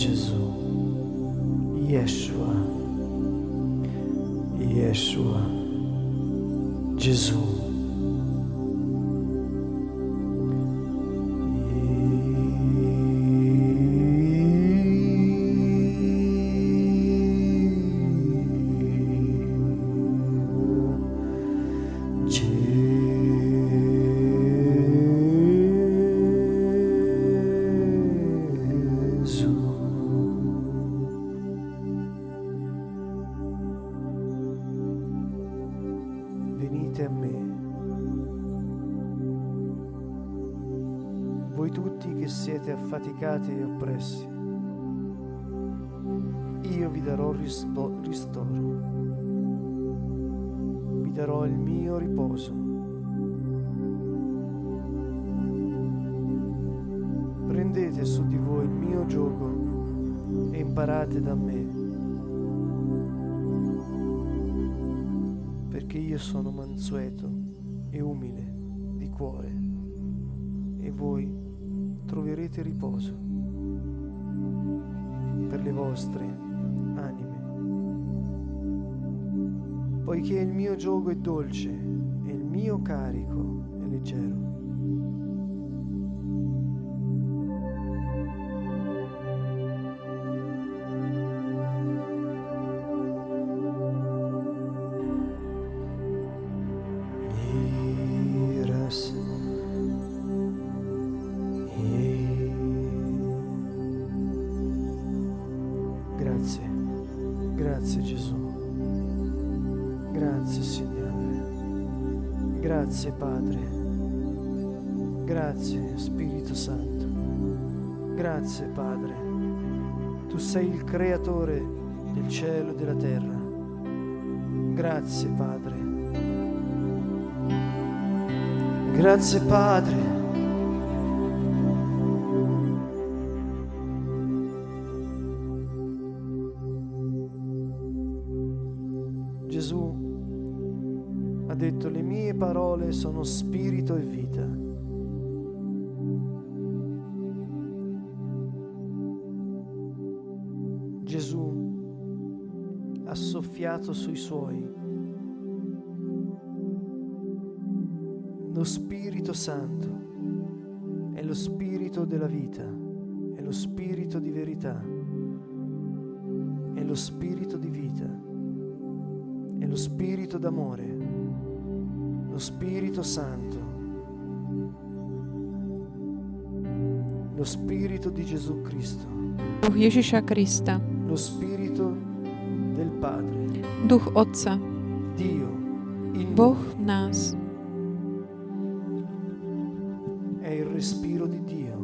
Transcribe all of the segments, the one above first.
Gesù. Yeshua. Yeshua. Gesù. Mio gioco e imparate da me, perché io sono mansueto e umile di cuore, e voi troverete riposo per le vostre anime. Poiché il mio gioco è dolce e il mio carico è leggero. Grazie Padre. Tu sei il creatore del cielo e della terra. Grazie Padre. Grazie Padre. Gesù ha detto le mie parole sono spirito soffiato sui suoi. Lo Spirito Santo è lo Spirito della vita, è lo Spirito di verità, è lo Spirito di vita, è lo Spirito d'amore, lo Spirito Santo, lo Spirito di Gesù Cristo, Duch Ježiša Krista, lo Spirito Duch Otca, Boh v nás. è il respiro di Dio,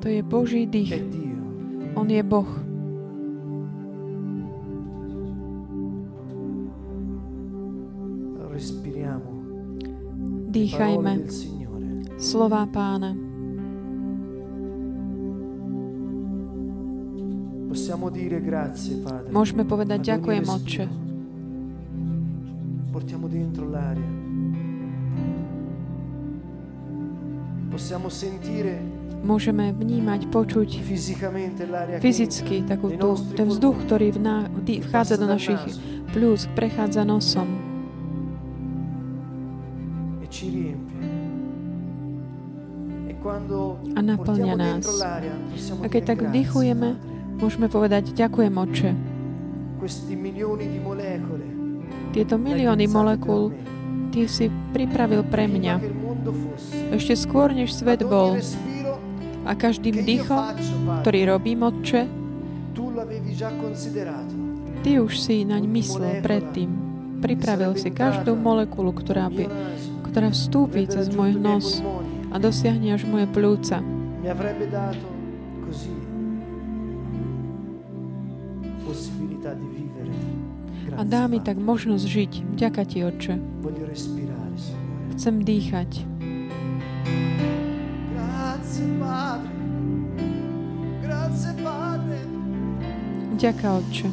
To je Boží dých. On je Boh. Dýchajme slova pána. Môžeme povedať ďakujem. Otče. Portiamo dentro l'aria. Possiamo sentire Môžeme vnímať, počuť fyzicky takú tú, ten vzduch, ktorý vdy- vchádza do našich pľúc, prechádza nosom e. E a naplňa nás. A keď tak vdychujeme. Môžeme povedať ďakujem, molecole Tieto milióny molekúl. Ty si pripravil pre mňa. Ešte skôr, než svet bol. A každým dýchom, ktorý robím, Otče. Ty už si naň myslel predtým. Pripravil si každú molekulu, ktorá, by, ktorá vstúpi cez môj nos a dosiahne až moje plúca. A dá mi tak možnosť žiť. Ďaká Ti, Otče. Chcem dýchať. Ďaká, Otče.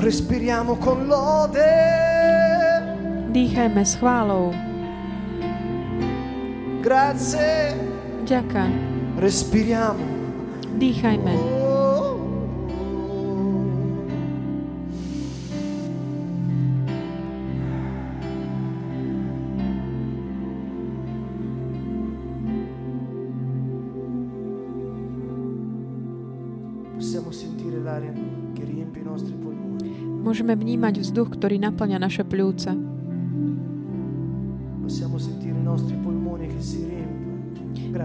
Respiriamo con lode. Dýchajme s chválou. Grazie. Ďaká. Respiriamo. Dýchajme. Possiamo sentire l'aria che riempie i nostri polmoni. Môžeme vnímať vzduch, ktorý naplňa naše pľúca.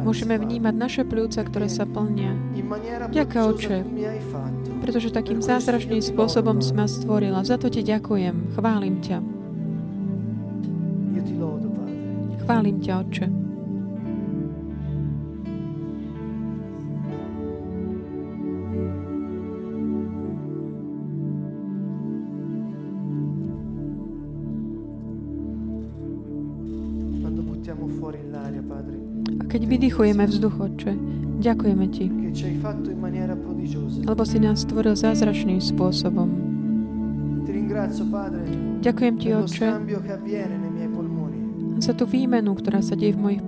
Môžeme vnímať naše pľúca, ktoré sa plnia. Ďaká, Oče. Pretože takým zázračným spôsobom si ma stvorila. Za to ti ďakujem. Chválim ťa. Chválim ťa, Otče. Quando buttiamo fuori l'aria, Padre, keď vydychujeme vzduch, Otče, ďakujeme ti, lebo si nás stvoril zázračným spôsobom. Ďakujem ti, Otče, za tú výmenu, ktorá sa deje v mojich.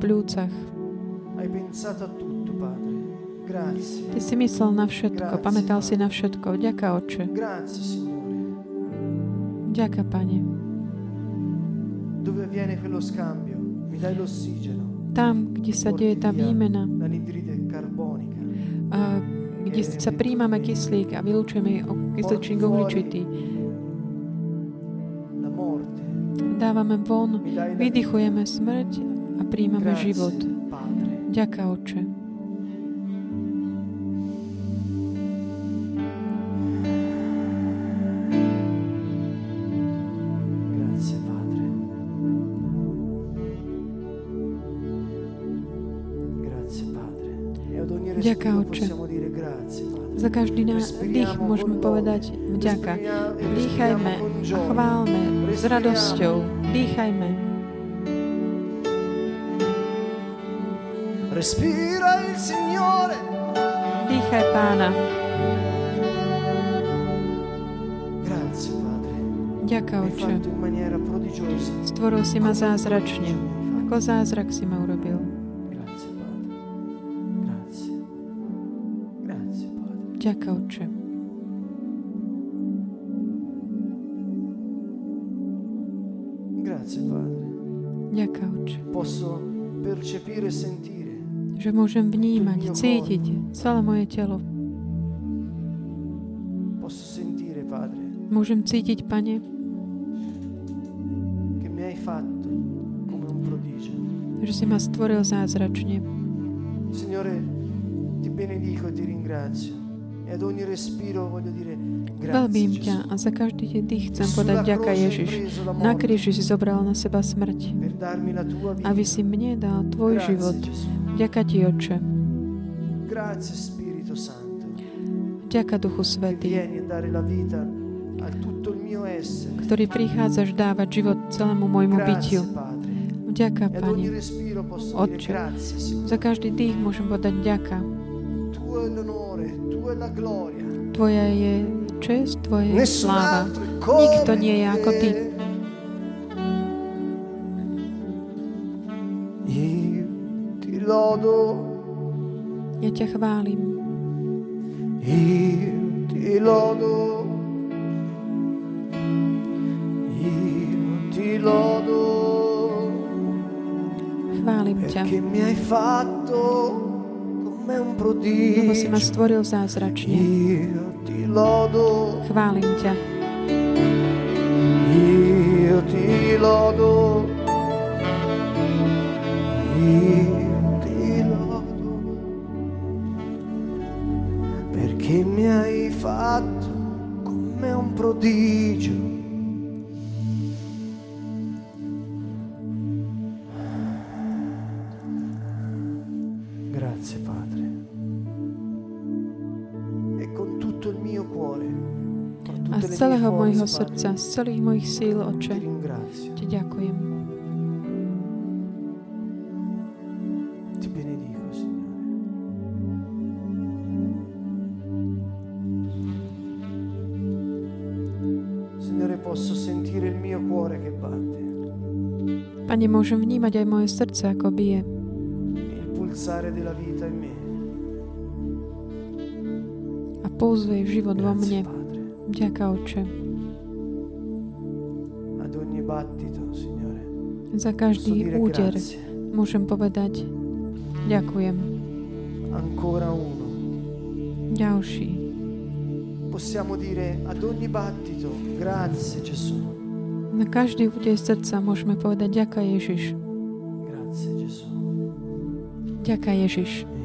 Grazie. Ty si myslel na všetko, pamätal si na všetko. Ďaká, Otče. Ďaká, Pane. Dove avviene quello scambio? Mi dai l'ossigeno, Tam, kde sa deje tá výmena, a kde sa príjmame kyslík a vylúčujeme kysličník uhličitý, dávame von, vydychujeme smrť a príjmame život. Ďaká, Otče. Grazie, Padre. Za každý dých môžeme povedať vďaka. Dýchajme a chválme s radosťou. Dýchajme. Respira il Signore. Dýchaj Pána. Grazie, Padre. Ďaká, prodigiosa. Stvoril si ma zázračne. Ako zázrak si ma urobil. Ďaká, Otče. Grazie, Padre. Ďaká, Otče. Posso percepire e sentire Že môžem vnímať, cítiť celé moje telo. Posso sentire, Padre, Môžem cítiť, Pane, che mi hai fatto come un prodigio. že si ma stvoril zázračne. Signore, ti benedico e ti ringrazio. E. Veľbím ťa a za každý deň dých chcem podať ďaká Ježiš. Na kríži si zobral na seba smrť, aby si mne dal tvoj život. Ďaká ti, Oče. Ďaká Duchu Svetý, ktorý prichádzaš dávať život celému môjmu bytiu. Ďaká, E Pani. Otče. Za každý dých môžem povedať ďaká. Tvoja je čest, Tvoja je sláva. Nikto nie je ako Ty. Ja ťa chválim. io ti lodo, io ti lodo, Chválim ťa, perché mi hai fatto lebo si ma stvoril zázračne. Io ti lodo, Chválim ťa, io ti lodo, io ti lodo, perché mi hai fatto come un prodigio. Celého srdca, z celých mojich síl, ti Oče, ti ďakujem. Pane, môžem vnímať aj moje srdce, ako bije. Il pulsare della vita in me. A pulzuje život vo mne. Ďaká, Oče. Za každý úder môžem povedať ďakujem. Ancora uno. Ďalší. Possiamo dire ad ogni battito, grazie Gesù. Na každý úder srdca môžeme povedať ďaká Ježiš. Grazie Gesù. Ďaká Ježiš.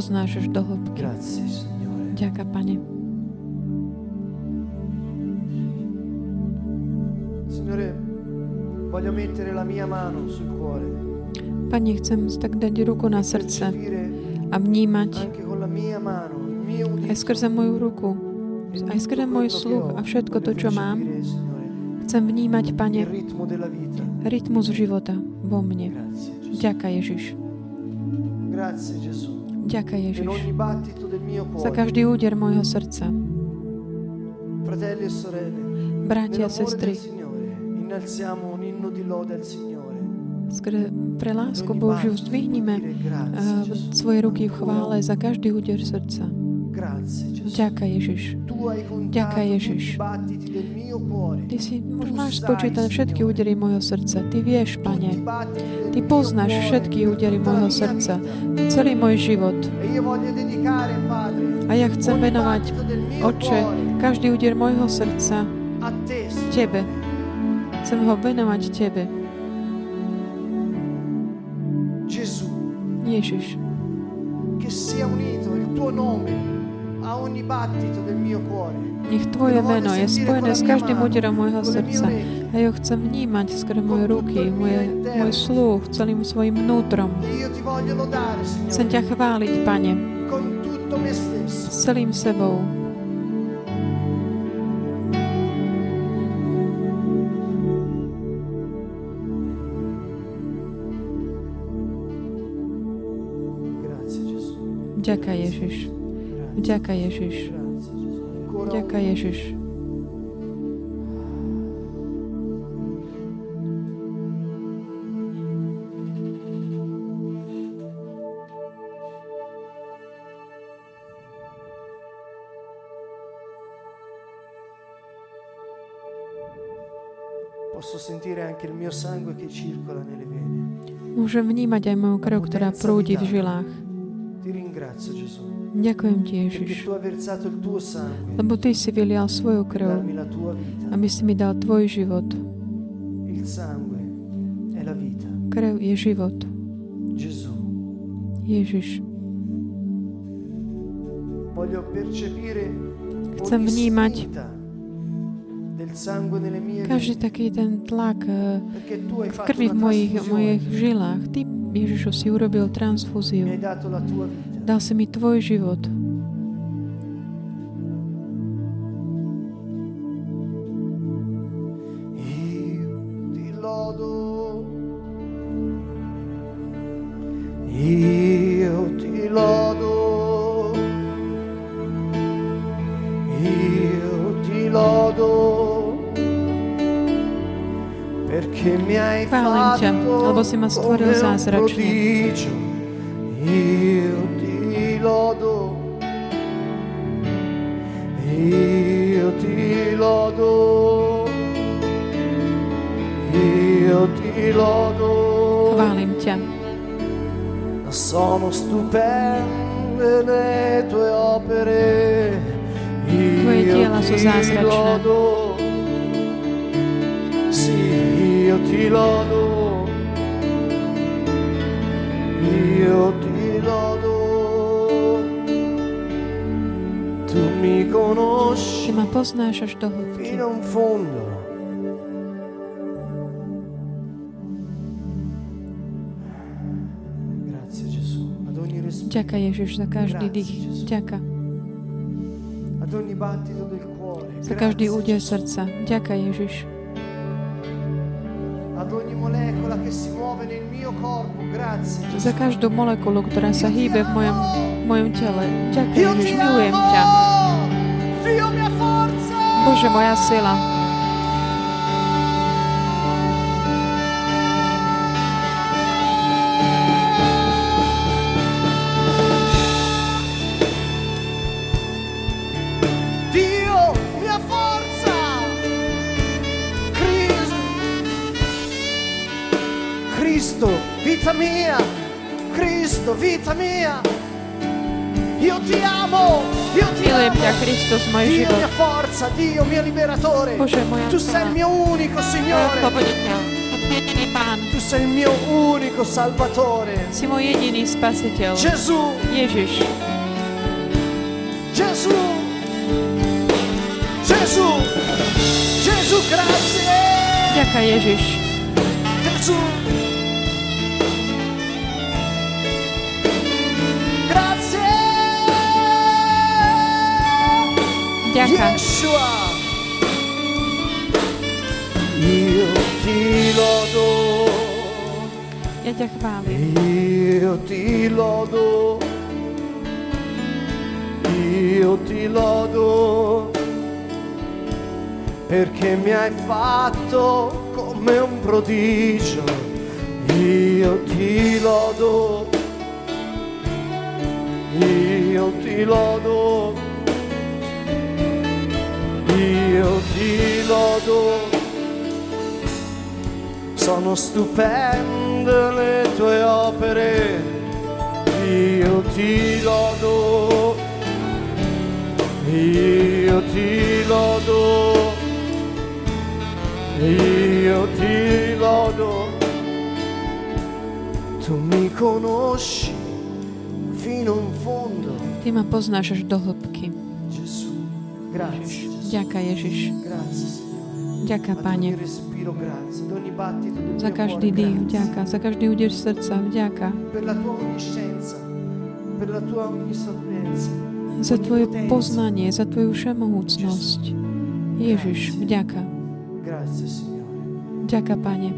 Poznáš až do hĺbky. Ďaká, Pane. Pane, chcem tak dať ruku na srdce a vnímať aj skrze moju ruku, aj skrze môj sluch a všetko to, čo mám, chcem vnímať, Pane, rytmus života vo mne. Ďaká Ježiš. Grazie Gesù. Ďaká Ježiš. Za každý úder môjho srdca. E Bratia a sestry, skr- pre lásku Božiu zdvihnime Gesù. svoje ruky v chvále za každý úder srdca. Grazie. Ďaká Ježiš. Ďaká Ježiš. Ty si máš spočítať všetky údery môjho srdca. Ty vieš, Pane. Ty poznáš všetky údery mia srdca. Celý môj život. A ja chcem venovať, Oče, každý úder môjho srdca. Tebe. Chcem ho venovať Tebe. Ježiš. che sia unito il tuo nome Nech Tvoje meno je spojené s každým úderom môjho srdca. A ja ho chcem vnímať skrze moje ruky, moje, môj sluch, celým svojim vnútrom. Chcem ťa chváliť, Pane, s celým sebou. Ďaká Ježiš. Ďaká Ježiš. Un- Ježiš. Posso sentire anche il mio sangue che circola nelle vene. Môžem vnímať aj moju krv, ktorá prúdi v žilách. Ďakujem Ti, Ježiš, lebo Ty si vylial svoju krv, aby si mi dal Tvoj život. Krv je život. Ježiš, Chcem vnímať každý taký ten tlak eh, v fatto krvi v mojich, trasfusione, mojich žilách. Ty, Ježišu, si urobil transfúziu. Dal si mi Tvoj život. Fatto lebo si Tu mi Ty conosci ma poznáš až do hĺbky. fino in fondo. Grazie Gesù. Ad ogni respiro. Ďaká Ježiš za každý dých. Ďaká ad ogni battito del cuore, za každý Gesù. srdca. Ďaká Ježiš ad ogni molecola che si muove nel mio corpo, grazie. Gesù. za každú molekulu, ktorá sa hýbe v mojom, mojom tele ťa krížiš, milujem ťa. Bože, moja força. Cristo, vita mia, Cristo, vita mia. Milujem amo. ťa, Kristus, môj Dio život. mia forza, Dio mio liberatore. Bože, moja Tu sei il mio unico Signore. Tu sei il mio unico Salvatore. Si môj jediný spasiteľ. Gesù, Ježiš, Gesù, Gesù, Gesù, grazie. ďaká Ježiš. Gesù. Yeshua. Io ti lodo. Ja ťa chválim. Io ti lodo, io ti lodo, perché mi hai fatto come un prodigio. Io ti lodo, io ti lodo, lodo. Sono stupende le tue opere, io ti lodo, io ti lodo, io ti lodo. Tu mi conosci fino in fondo, Ty ma poznáš až do hĺbky. Gesù. Grazie, Gesù. Ďaká Ježiš. Grazie, Ad Pane. Za každý dých, vďaka. Za každý úder srdca, vďaka. Za Tvoje poznanie, za Tvoju všemohúcnosť. Ježiš, vďaka. Vďaka, Pane.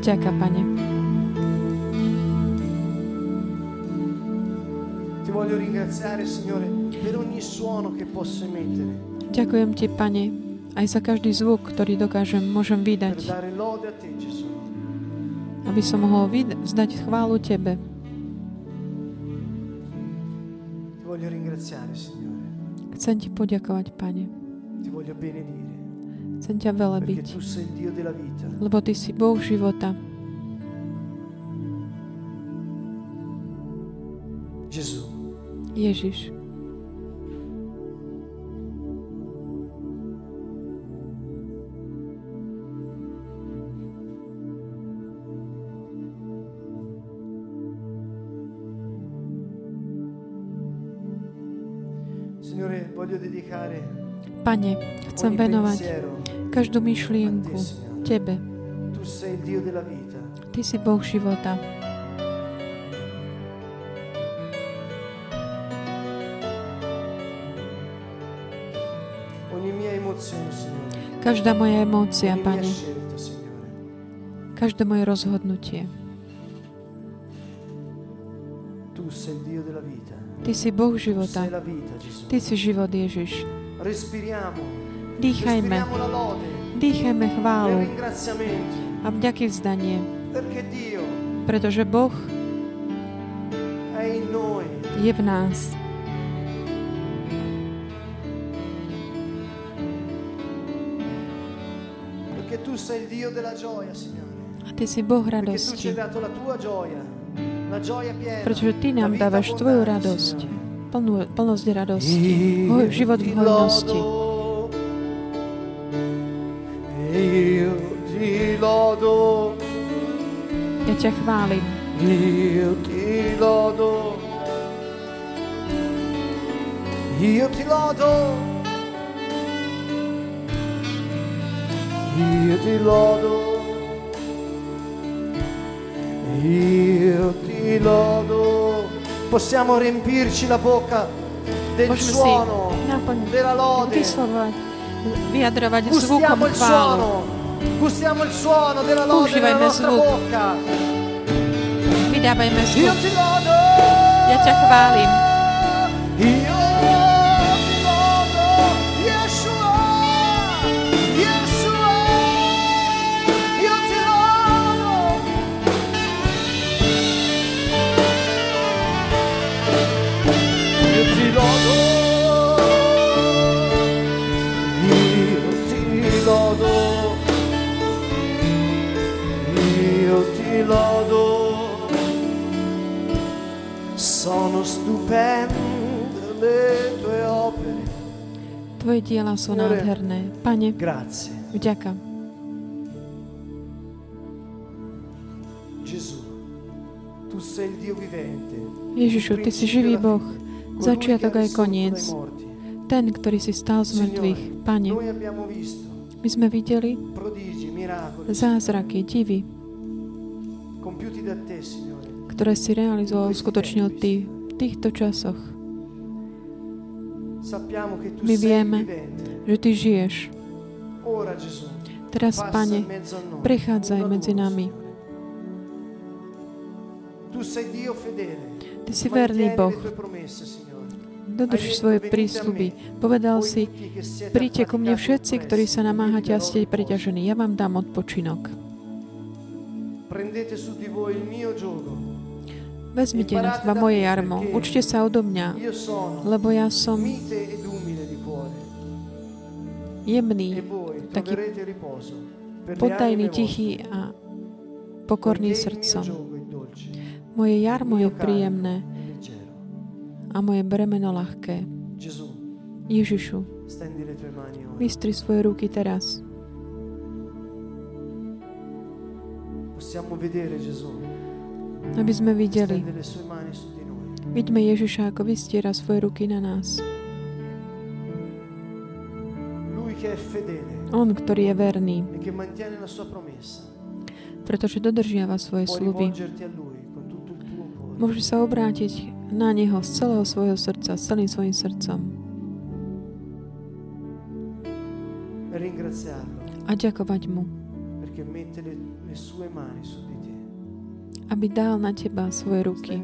Vďaka, Pane. Ti voglio ringraziare Signore Ďakujem Ti, Pane, aj za každý zvuk, ktorý dokážem, môžem vydať, aby som mohol vzdať chválu Tebe. Chcem Ti poďakovať, Pane. Chcem ťa velebiť, lebo Ty si Boh života. Ježiš. Pane, chcem venovať každú myšlienku. Tebe. Ty si Boh života. Každá moja emócia, Pane. Každé moje rozhodnutie. Ty si Boh života. Ty si život, Ježiš. Dýchajme. Dýchajme chválu a vďaky vzdanie. Pretože Boh je v nás. A Ty si Boh radosti. Pretože Ty nám dávaš Tvoju radosť. Plnú, plnosť radosti. Život v ti hojnosti. Ja ťa chválim. io ti lodo, io ti lodo, io ti lodo. Possiamo riempirci la bocca del si suono, della lode. vyjadrovať zvukom Gustiamo il suono, gustiamo il suono della lode nella Užívajme nostra zvuk. bocca. Vydávajme Io zvuk. ti lodo, Ja ťa chválim. io io ti lodo. Sono stupende le tue opere. Tvoje diela sú nádherné. Pane, Grazie. vďaka. Ježišu, Ty si živý Boh, začiatok aj koniec. Ten, ktorý si stal z mŕtvych. Pane, my sme videli zázraky, divy, ktoré si realizoval, uskutočnil Ty v týchto časoch. My vieme, že Ty žiješ. Teraz, Pane, prechádzaj medzi nami. Ty si verný Boh. Dodrž svoje prísľuby. Povedal si, príďte ku mne všetci, ktorí sa namáhate a ste preťažení. Ja vám dám odpočinok. Vezmite na moje jarmo. Učte sa odo mňa, lebo ja som. E jemný, voi taký poddajný, tichý a pokorný srdcom. Moje jarmo je príjemné leggero. a moje bremeno ľahké. Ježišu, vystri svoje ruky teraz. Aby sme videli. Vidíme Ježiša, ako vystiera svoje ruky na nás. On, ktorý je verný, e pretože dodržiava svoje sluby. Môžeš sa obrátiť na Neho z celého svojho srdca, s celým svojim srdcom. A ďakovať Mu, le, le sue mani su di te. aby dal na Teba svoje ruky.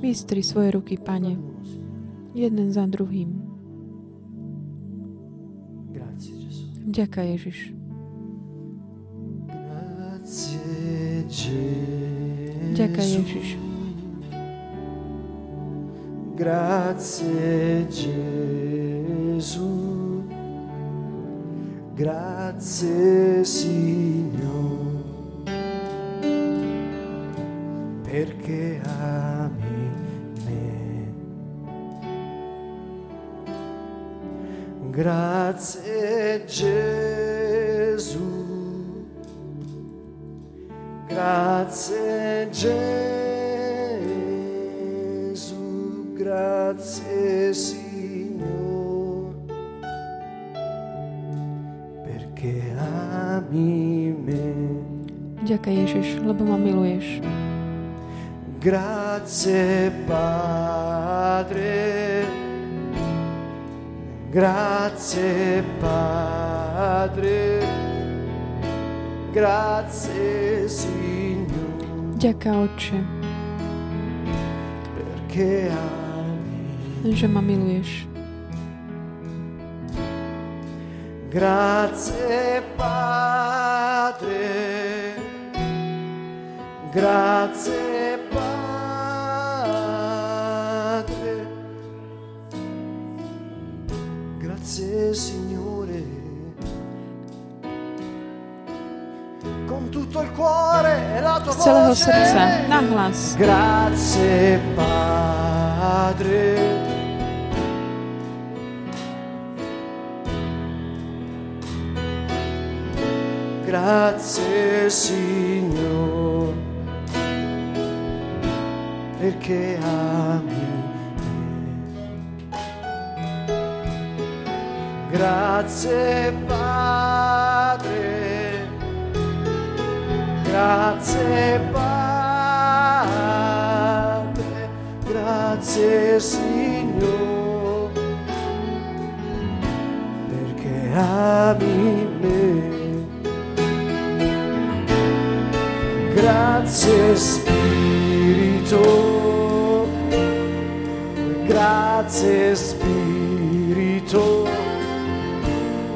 Vystri svoje ruky, Pane, jeden za druhým. Ďaká Ježiš. Ďaká Ježiš. Grazie Gesù. Grazie Signore. Ďaká Ježiš, lebo ma miluješ. Grazie Padre, grazie Padre, grazie Signore. Ďaká Otče, perché ami. že ma miluješ. Grazie Padre, grazie Padre, grazie Signore, con tutto il cuore e la tua srdca, nahlas. Grazie Padre. Grazie Signore, perché ami me. Grazie Padre, grazie Padre, grazie Signore, perché ami me. Grazie Spirito, grazie Spirito,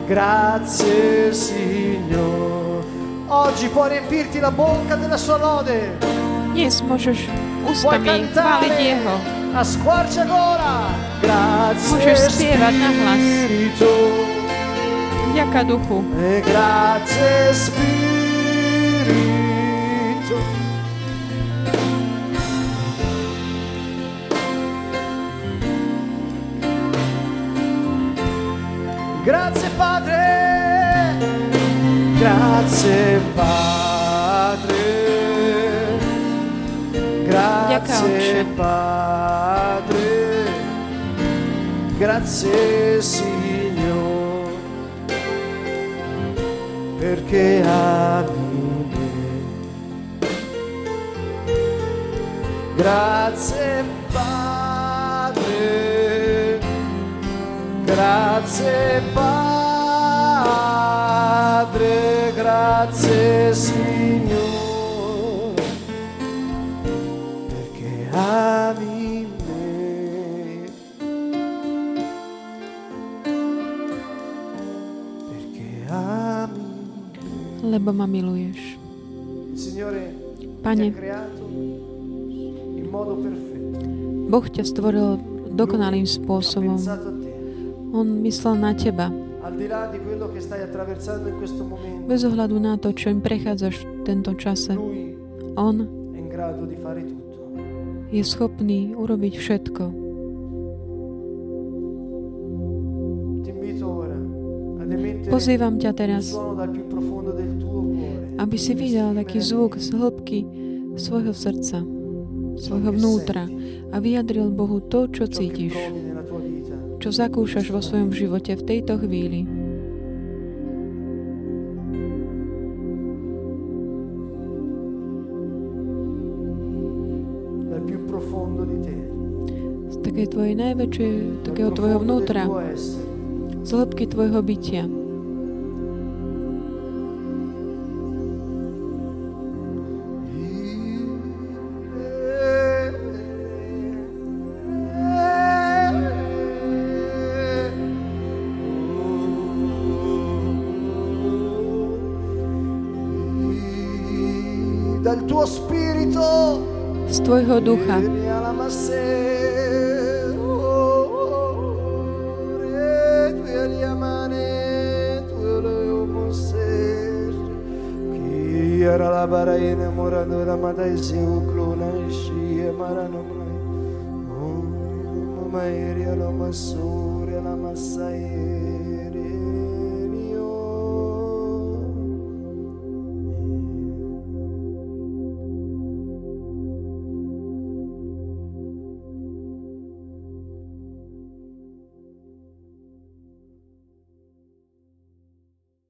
grazie Signore. Oggi puoi riempirti la bocca della sua lode. Yes, możesz ustami chwalić Jego. A squarcia gora. Grazie możesz śpiewać na hlas. Jaka duchu. Grazie Spirito. Grazie Padre, grazie. Padre, grazie Signore perché ami me. Grazie Padre, grazie Padre, grazie Signore, perché ami me. Perché ami Lebo ma miluješ. Pane. Boh ťa stvoril dokonalým spôsobom. On myslel na teba. Bez ohľadu na to, čo im prechádzaš v tento čase. On je schopný urobiť všetko. Pozývam ťa teraz, aby si videl taký zvuk z hĺbky svojho srdca, svojho vnútra a vyjadril Bohu to, čo cítiš, čo zakúšaš vo svojom živote v tejto chvíli. Z takej tvojej najväčšej, takého tvojho vnútra, z hĺbky tvojho bytia. z Tvojho ducha. Era lá para ir o clona enchia, mara no uma sura, uma saia.